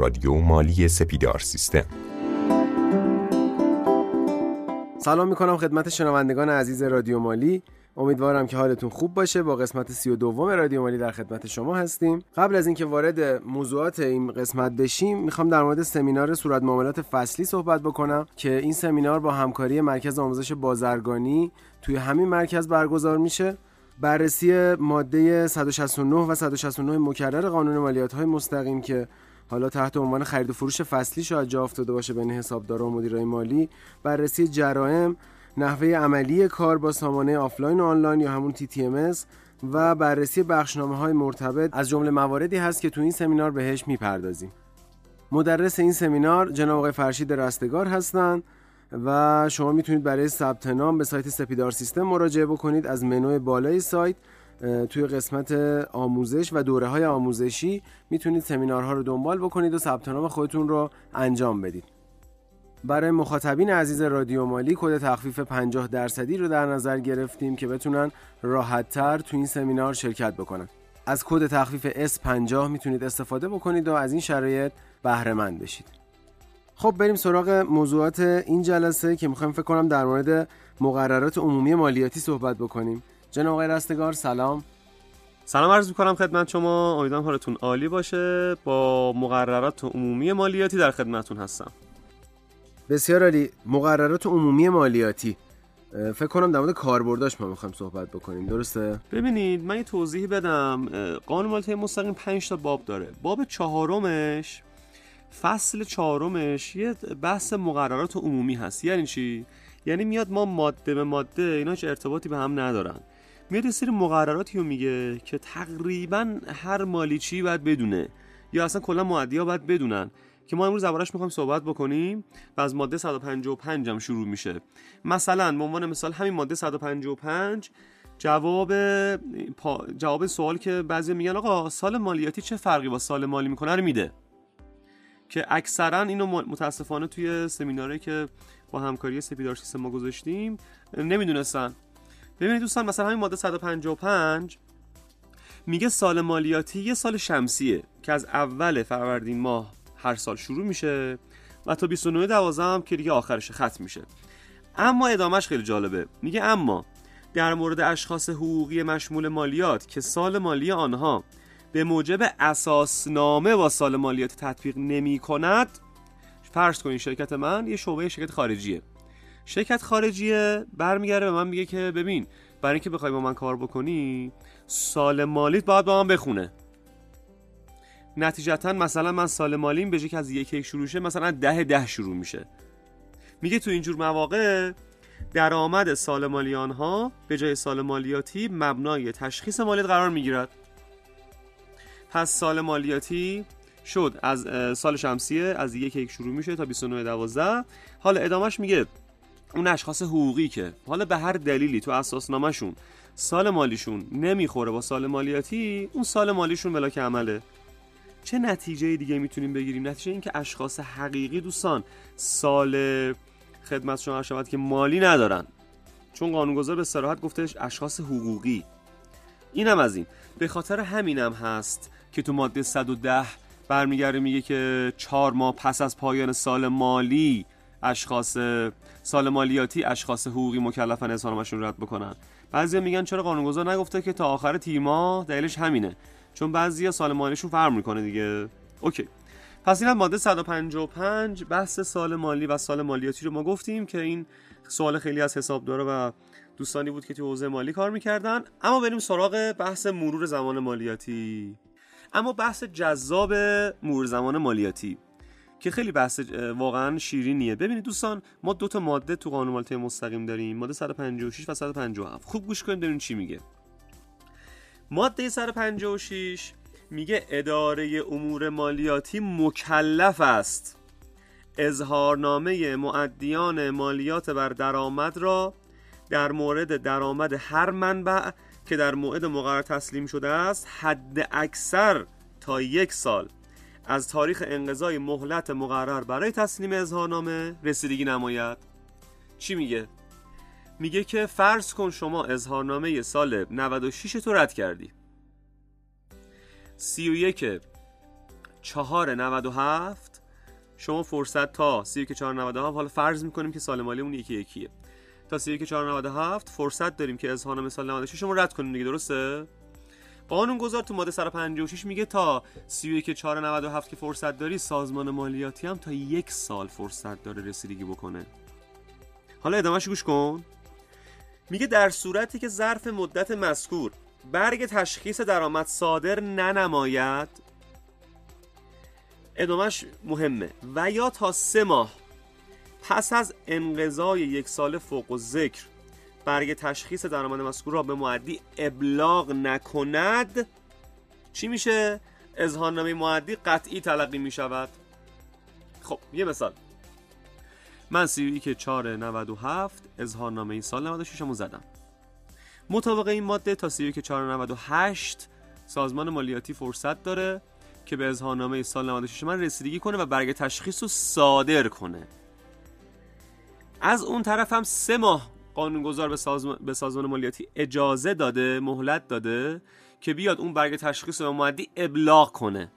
رادیو مالی سپیدار سیستم. سلام می‌کنم خدمت شنوندگان عزیز رادیو مالی. امیدوارم که حالتون خوب باشه. با قسمت سی و دوم رادیو مالی در خدمت شما هستیم. قبل از اینکه وارد موضوعات این قسمت بشیم می‌خوام در مورد سمینار صورت معاملات فصلی صحبت بکنم که این سمینار با همکاری مرکز آموزش بازرگانی توی همین مرکز برگزار میشه. بررسی ماده 169 و 169 مکرر قانون مالیات های مستقیم که حالا تحت عنوان خرید و فروش فصلی شاید جا افتاده باشه بین حسابدارا و مدیرای مالی بررسی جرائم نحوه عملی کار با سامانه آفلاین و آنلاین یا همون TTMS و بررسی بخشنامه های مرتبط. از جمله مواردی هست که تو این سمینار بهش می‌پردازیم. مدرس این سمینار جناب آقای فرشید رستگار هستند و شما می‌تونید برای ثبت نام به سایت سپیدار سیستم مراجعه بکنید. از منوی بالای سایت توی قسمت آموزش و دوره های آموزشی می‌تونید سمینارها رو دنبال بکنید و ثبت نام خودتون رو انجام بدید. برای مخاطبین عزیز رادیو مالی کد تخفیف 50 درصدی رو در نظر گرفتیم که بتونن راحتتر تو این سمینار شرکت بکنن. از کد تخفیف S50 می‌تونید استفاده بکنید و از این شرایط بهره مند بشید. خب بریم سراغ موضوعات این جلسه که می‌خوایم فکر کنم در مورد مقررات عمومی مالیاتی صحبت بکنیم. جناب آقای رستگار سلام. سلام عرض می‌کنم خدمت شما. امیدوارم حالتون عالی باشه. با مقررات عمومی مالیاتی در خدمتون هستم. بسیار عالی. مقررات عمومی مالیاتی. فکر کنم در مورد کاربرداش ما می‌خوایم صحبت بکنیم. درسته؟ ببینید من یه توضیحی بدم. قانون مالیاتی مستقیم 5 تا باب داره. باب چهارمش فصل چهارمش یه بحث مقررات عمومی هست. یعنی چی؟ یعنی میاد ما ماده به ماده اینا هیچ ارتباطی به هم ندارن. میاد یه سری مقرراتی رو میگه که تقریبا هر مالیچی باید بدونه. یا اصلا کلا معدی ها باید بدونن. که ما امروز دربارش می‌خوایم صحبت بکنیم و از ماده 155 هم شروع میشه. مثلا به عنوان مثال همین ماده 155 جواب جواب سوال که بعضی میگن آقا سال مالیاتی چه فرقی با سال مالی می‌کنه رو میده. که اکثرا اینو متاسفانه توی سمیناری که با همکاری سپیدار سیستم ما گذاشتیم نمی‌دونستن. ببینید دوستان مثلا همین ماده 155 میگه سال مالیاتی یه سال شمسیه که از اول فروردین ماه هر سال شروع میشه و تا 29 دوازه هم که دیگه آخرش ختم میشه. اما ادامهش خیلی جالبه. میگه اما در مورد اشخاص حقوقی مشمول مالیات که سال مالی آنها به موجب اساسنامه با سال مالیات تطبیق نمی کند فرض کنید شرکت من یه شعبه شرکت خارجیه. شرکت خارجیه برمیگرده به من میگه که ببین برای اینکه بخوای با من کار بکنی سال مالیت باید با من بخونه. نتیجتا مثلا من سال مالیم به که از یک یک شروع شه مثلا ده ده شروع میشه. میگه تو اینجور مواقع درآمد سال مالی آنها به جای سال مالیاتی مبنای تشخیص مالیات قرار می‌گیرد. پس سال مالیاتی شد از سال شمسیه از یک یک شروع میشه تا 29 دوازده. حالا ادامهش میگه اون اشخاص حقوقی که حالا به هر دلیلی تو اساسنامهشون سال مالیشون نمی‌خوره با سال مالیاتی اون سال مالیشون بلاک عمله. چه نتیجه دیگه می‌تونیم بگیریم؟ نتیجه این که اشخاص حقیقی دوستان سال خدمت شما شود که مالی ندارن. چون قانونگذار به صراحت گفتش اشخاص حقوقی. اینم از این. به خاطر همینم هست که تو ماده 110 برمیگرده میگه که چهار ماه پس از پایان سال مالی اشخاص سال مالیاتی اشخاص حقوقی مکلفن اظهارنامه‌شون رد بکنن. بعضیا میگن چرا قانونگذار نگفته که تا آخر تیر ماه دلیلش همینه. چون بعضیا سال مالیشون فرق می‌کنه دیگه. اوکی. پس این ماده 155 بحث سال مالی و سال مالیاتی رو ما گفتیم که این سوال خیلی از حسابدارا و دوستانی بود که تو حوزه مالی کار می‌کردن. اما بریم سراغ بحث مرور زمان مالیاتی. اما بحث جذاب مرور زمان مالیاتی. که خیلی بحث واقعا شیرینیه. ببینید دوستان ما دو تا ماده تو قانون مالیاتی مستقیم داریم. ماده 156 و 157 خوب گوش کنید ببینید چی میگه. ماده 156 میگه اداره امور مالیاتی مکلف است. اظهارنامه معدیان مالیات بر درآمد را در مورد درآمد هر منبع که در موعد مقرر تسلیم شده است حد اکثر تا یک سال. از تاریخ انقضای مهلت مقرر برای تسلیم اظهارنامه رسیدگی نماید. چی میگه؟ میگه که فرض کن شما اظهارنامه سال 96 تو رد کردی. 31 497 شما فرصت تا 31 497 حالا فرض می‌کنیم که سال مالیمون یکی یکیه. تا 31 497 فرصت داریم که اظهارنامه سال 96 شما رد کنیم دیگه درسته؟ قانون گذار تو ماده 156 میگه تا 31 497 که فرصت داری سازمان مالیاتی هم تا یک سال فرصت داره رسیدگی بکنه. حالا ادامهش گوش کن. میگه در صورتی که ظرف مدت مذکور برگ تشخیص درآمد صادر ننماید ادامهش مهمه. و یا تا سه ماه پس از انقضای یک سال فوق و ذکر برگ تشخیص درآمد مذکور را به معدی ابلاغ نکند چی میشه؟ اظهارنامه معدی قطعی تلقی می شود خب یه مثال. من سی که 497 اظهارنامه این سال 96 رو زدم. مطابق این ماده تا سی که 498 سازمان مالیاتی فرصت داره که به اظهارنامه سال 96 من رسیدگی کنه و برگ تشخیص رو صادر کنه. از اون طرف هم سه ماه قانونگذار به سازمان, به سازمان مالیاتی اجازه داده مهلت داده که بیاد اون برگ تشخیص به ابلاغ کنه.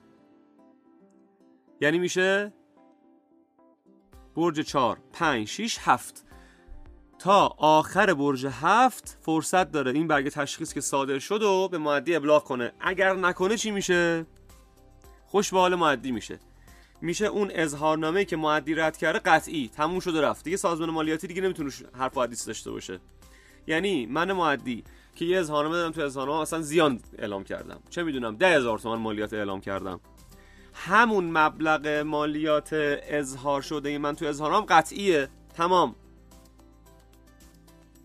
یعنی میشه برج 4 5 6 7 تا آخر برج 7 فرصت داره این برگ تشخیص که صادر شد و به معدی ابلاغ کنه. اگر نکنه چی میشه؟ خوش به حال معدی میشه. میشه اون اظهارنامه که معدی رد کرده قطعی تموم شده رفت. دیگه سازمان مالیاتی دیگه نمی‌تونه حرف حدیث داشته باشه. یعنی من معدی که یه اظهارنامه دادم تو اظهارنامه اصلا زیان اعلام کردم. چه می‌دونم؟ ده هزار تومان مالیات اعلام کردم. همون مبلغ مالیات اظهار شده من تو اظهارنامه قطعیه. تمام.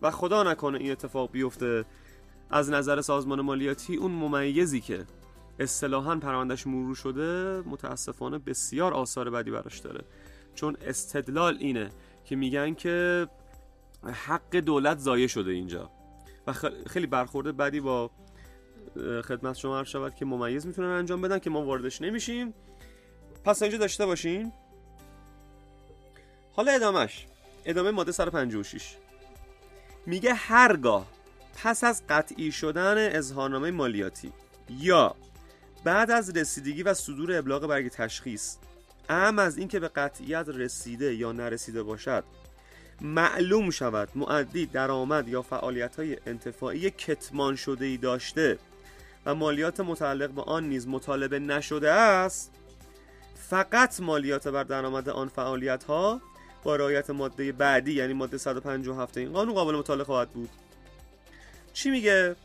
و خدا نکنه این اتفاق بیفته. از نظر سازمان مالیاتی اون ممیزی که اصطلاحا پروندهش مرور شده متاسفانه بسیار آثار بدی براش داره. چون استدلال اینه که میگن که حق دولت ضایع شده اینجا. و خیلی برخورده بدی با خدمت شما عرض شود که ممیز می‌تونن انجام بدن که ما واردش نمیشیم. پس اینجا داشته باشین. حالا ادامش ادامه ماده 156 میگه هرگاه پس از قطعی شدن اظهارنامه مالیاتی یا بعد از رسیدگی و صدور ابلاغ برگ تشخیص اهم از اینکه به قطعیت رسیده یا نرسیده باشد معلوم شود معدی درآمد یا فعالیت های انتفاعی کتمان شده ای داشته و مالیات متعلق به آن نیز مطالبه نشده است. فقط مالیات بر درآمد آن فعالیت ها با رعایت ماده بعدی یعنی ماده 157 این قانون قابل مطالعه خواهد بود. چی میگه؟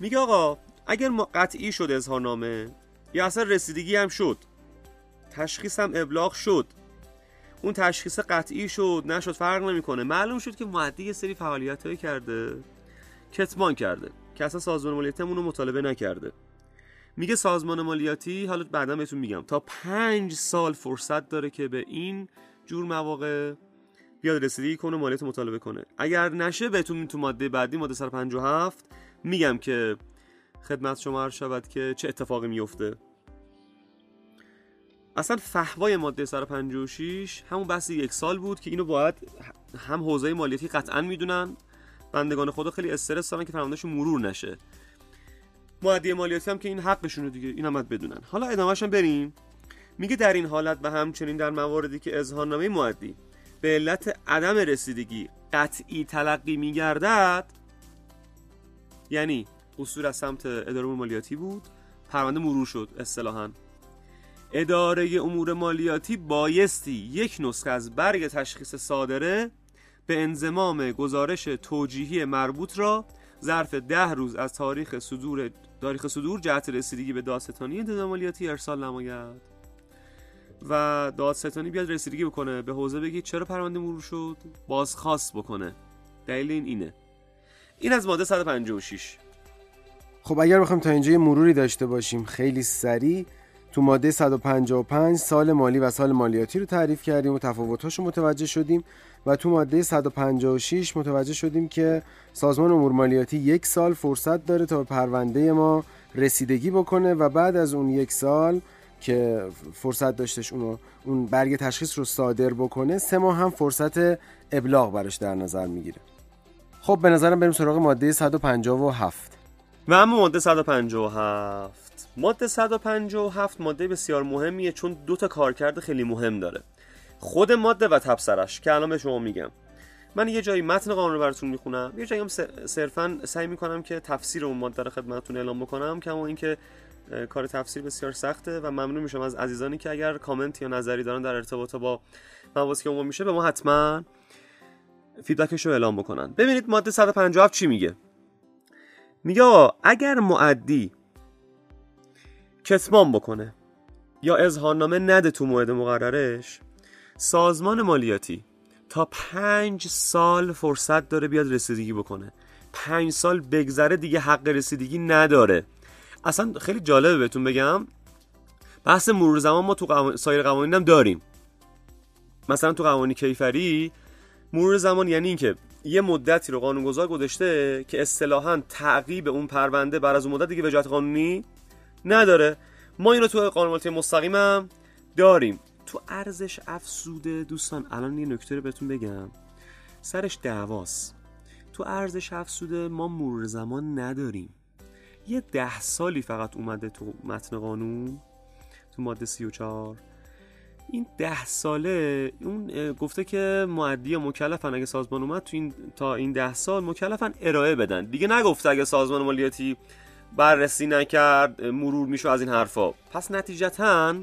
میگه آقا اگر ما قطعی شد اظهارنامه یا اصلا رسیدگی هم شد. تشخیص هم ابلاغ شد. اون تشخیص قطعی شد نشد فرق نمی‌کنه. معلوم شد که معدی یه سری فعالیت هایی کرده کتمان کرده که اصلا سازمان مالیاتی رو مطالبه نکرده. میگه سازمان مالیاتی حالا بعدا بهتون میگم تا پنج سال فرصت داره که به این جور مواقع بیاد رسیدگی کنه مالیات مطالبه کنه. اگر نشه بهتون تو ماده بعدی ماده 157 میگم که خدمت شما عرض شود که چه اتفاقی میفته اصلا فهوای ماده 156 همون بحث یک سال بود که اینو باید هم حوزه مالیاتی قطعا می‌دونن. بندگان خدا خیلی استرس دارن که فرماندهشون مرور نشه. معدی مالیاتی هم که این حقشونه دیگه این هم بدونن. حالا ادامهش هم بریم. میگه در این حالت و همچنین در مواردی که اظهارنامه معدی به علت عدم رسیدگی قطعی تلقی میگردد یعنی قصور از سمت اداره مالیاتی بود. پرونده مرور شد اصطلاحا. اداره امور مالیاتی بایستی یک نسخه از برگ تشخیص صادره به انزمام گزارش توجیهی مربوط را ظرف ده روز از تاریخ صدور تاریخ صدور جهت رسیدگی به دادستانی انتظام مالیاتی ارسال نماید. و دادستانی بیاد رسیدگی بکنه. به حوزه بگی چرا پرونده مرور شد؟ بازخواست بکنه. دلیل این اینه. این از ماده 156 خب اگر بخوایم تا اینجا یه مروری داشته باشیم خیلی سریع تو ماده 155 سال مالی و سال مالیاتی رو تعریف کردیم و تفاوت‌هاش رو متوجه شدیم و تو ماده 156 متوجه شدیم که سازمان امور مالیاتی یک سال فرصت داره تا پرونده ما رسیدگی بکنه و بعد از اون یک سال که فرصت داشتش اونو اون برگ تشخیص رو صادر بکنه سه ماه هم فرصت ابلاغ براش در نظر می‌گیره. خب به نظرم بریم سراغ ماده 157 و اما ماده 157 ماده 157 ماده بسیار مهمیه چون دو تا کارکرد خیلی مهم داره. خود ماده و تبصرش که الان به شما میگم. من یه جایی متن قانون رو براتون می‌خونم. یه جایی هم صرفا سعی می‌کنم که تفسیر اون ماده رو خدمتتون اعلام بکنم کما اینکه کار تفسیر بسیار سخته و ممنون میشم از عزیزانی که اگر کامنت یا نظری دارن در ارتباط با مباحثی که عموم میشه به ما حتما فیدبکش رو اعلام بکنن. ببینید ماده 157 چی میگه؟ میگه اگر معدی کتمان بکنه یا اظهارنامه نده تو موعد مقررش سازمان مالیاتی تا پنج سال فرصت داره بیاد رسیدگی بکنه. پنج سال بگذره دیگه حق رسیدگی نداره. اصلا خیلی جالبه بهتون بگم. بحث مرور زمان ما تو قوان... سایر قوانین هم داریم. مثلا تو قوانین کیفری مرور زمان یعنی اینکه یه مدتی رو قانونگذار گذاشته که اصطلاحا تعقیب اون پرونده بر از اون مدت دیگه وجاهت قانونی نداره. ما اینو تو قانون مستقیم داریم. تو ارزش افسوده دوستان الان یه نکته رو بهتون بگم. سرش دعواست. تو ارزش افسوده ما مرور زمان نداریم. یه ده سالی فقط اومده تو متن قانون تو ماده 34 این ده ساله اون گفته که معدی مکلفن اگه سازمان اومد تو این تا این ده سال مکلفن ارائه بدن. دیگه نگفته اگه سازمان مالیاتی بررسی نکرد مرور میشه از این حرفا. پس نتیجتا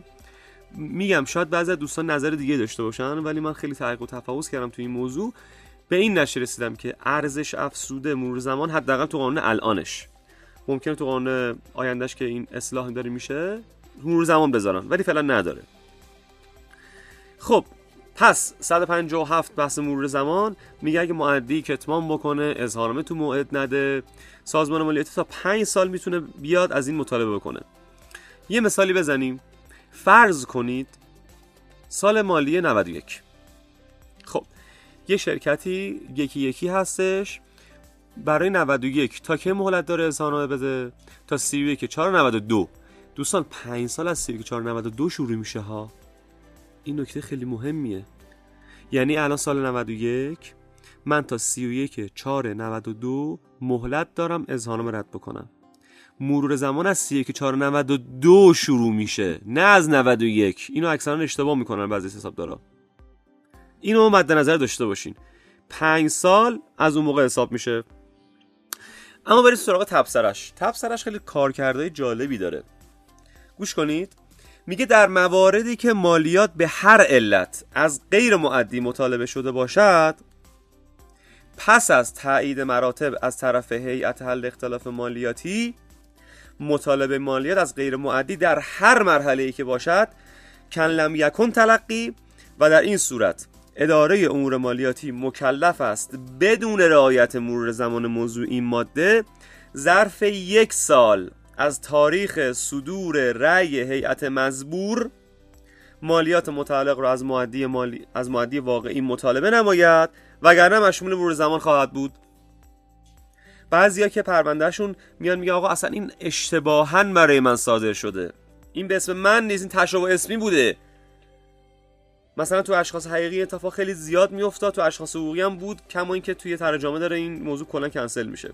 میگم شاید بعضی دوستان نظر دیگه داشته باشن ولی من خیلی تحقیق و تفاوض کردم تو این موضوع. به این نشه رسیدم که ارزش افسوده مرور زمان حداقل تو قانون الانش. ممکنه تو قانون آیندهش که این اصلاح داره میشه مرور زمان بذارن ولی فعلا نداره. خب پس 157 بحث مرور زمان میگه اگه معدی کتمان بکنه اظهارنامه تو موعد نده. سازمان مالیاتی تا 5 سال می‌تونه بیاد از این مطالبه بکنه. یه مثالی بزنیم. فرض کنید سال مالی 91 خب یه شرکتی یکی یکی هستش. برای 91 تا که مهلت داره اظهارنامه بده؟ تا 31 492 دوستان 5 سال از 31 492 شروع میشه ها. این نکته خیلی مهمیه. یعنی الان سال 91 من تا 31 4 92 مهلت دارم اظهارنامه رد بکنم. مرور زمان از 31 4 92 شروع میشه نه از 91 اینو اکثرا اشتباه می‌کنن بعضی حساب دارا اینو مد نظر داشته باشین. 5 سال از اون موقع حساب میشه. اما برید سراغ تبصرش تبصرش خیلی کارکردهای جالبی داره. گوش کنید. میگه در مواردی که مالیات به هر علت از غیر معدی مطالبه شده باشد پس از تایید مراتب از طرف هیئت حل اختلاف مالیاتی مطالبه مالیات از غیر معدی در هر مرحله ای که باشد کن لم یکن تلقی و در این صورت اداره امور مالیاتی مکلف است بدون رعایت مرور زمان موضوع این ماده ظرف یک سال. از تاریخ صدور رأی هیئت مزبور مالیات متعلق را از معدی مالی از معدی واقعی مطالبه نماید وگرنه مشمول مرور زمان خواهد بود. بعضیا که پروندهشون میان میگه آقا اصلا این اشتباها برای من صادر شده. این به اسم من نیست این تشابه اسمی بوده. مثلا تو اشخاص حقیقی اتفاق خیلی زیاد میافتاد تو اشخاص حقوقی هم بود کما اینکه توی ترجمه داره این موضوع کلا کنسل میشه.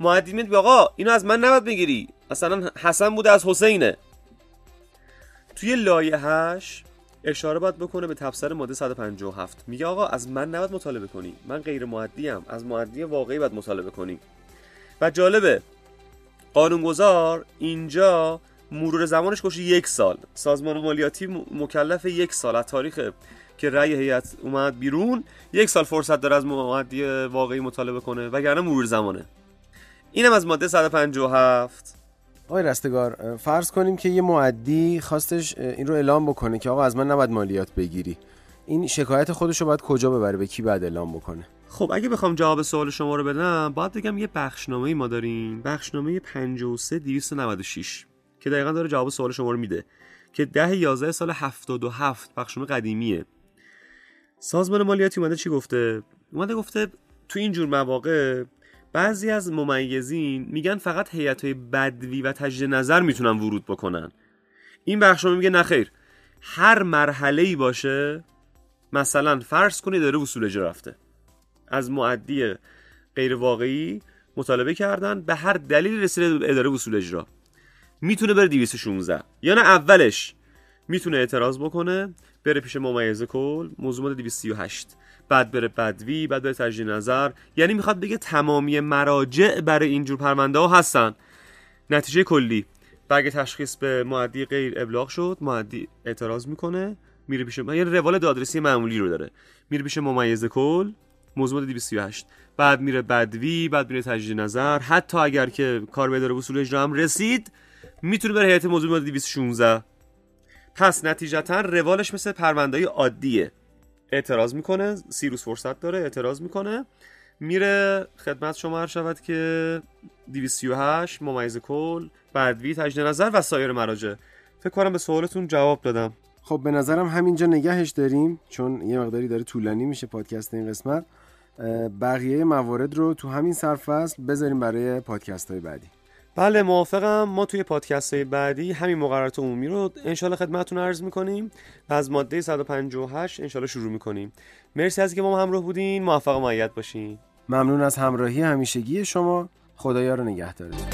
معدی میاد آقا اینو از من نباید بگیری. مثلا حسن بوده از حسینه. توی لایحه‌اش اشاره باید بکنه به تفسیر ماده 157 میگه آقا از من نباید مطالبه کنی. من غیر معدی ام از معدی واقعی باید مطالبه کنی. و جالبه قانونگذار اینجا مرور زمانش گوشه یک سال. سازمان مالیاتی مکلف یک سال. از تاریخ که رأی هیئت اومد بیرون یک سال فرصت داره از معدی واقعی مطالبه کنه وگرنه مرور زمانه. اینم از ماده 157 آقای رستگار فرض کنیم که یه معدی خواستش این رو اعلام بکنه که آقا از من نباید مالیات بگیری. این شکایت خودش رو باید کجا ببره؟ به کی باید اعلام بکنه؟ خب اگه بخوام جواب سوال شما رو بدم باید بگم یه بخشنامه ما داریم. بخشنامه 53 296 که دقیقا داره جواب سوال شما رو میده. که 10 11 سال 77 بخشنامه قدیمیه. سازمان مالیاتی اومده چی گفته؟ اومده گفته تو این جور مواقع بعضی از ممیزین میگن فقط هیئت های بدوی و تجدید نظر می‌تونن ورود بکنن. این بخشنامه میگه نخیر. هر مرحله ای باشه مثلا فرض کنید داره وصول اجرا رفته. از معدی غیر واقعی مطالبه کردن به هر دلیل رسیده اداره اصول اجرا. می‌تونه بره 216 یا نه اولش می‌تونه اعتراض بکنه بره پیش ممیز کل موضوع 238 بعد بره بدوی بعد بره تجدید نظر. یعنی می‌خواد بگه تمامی مراجع برای اینجور پرونده ها هستن. نتیجه کلی. برگ تشخیص به معدی غیر ابلاغ شد. معدی اعتراض می‌کنه. میره پیش یعنی روال دادرسی معمولی رو داره. میره پیش ممیز کل. موضوع 238 بعد میره بدوی بعد میره تجدید نظر. حتی اگر که کار به اداره اصول اجرا هم رسید می‌تونه بره هیئت موضوع 216 پس نتیجتا روالش مثل پرونده عادیه. اعتراض می‌کنه سی روز فرصت داره اعتراض می‌کنه. میره خدمت شما هر شود که 238 ممیز کل بدوی تجدید نظر و سایر مراجع. فکر کنم به سوالتون جواب دادم. خب به نظرم همینجا نگهش داریم چون یه مقداری داره طولانی میشه پادکست این قسمت. بقیه موارد رو تو همین سرفصل بذاریم برای پادکست های بعدی. بله موافقم. ما توی پادکست های بعدی همین مقررات عمومی رو انشالله خدمتتون عرض می‌کنیم و از ماده 158 انشالله شروع می‌کنیم. مرسی از که ما همراه بودین. موفق و باشین. ممنون از همراهی همیشگی شما. خدایا رو نگهدارتون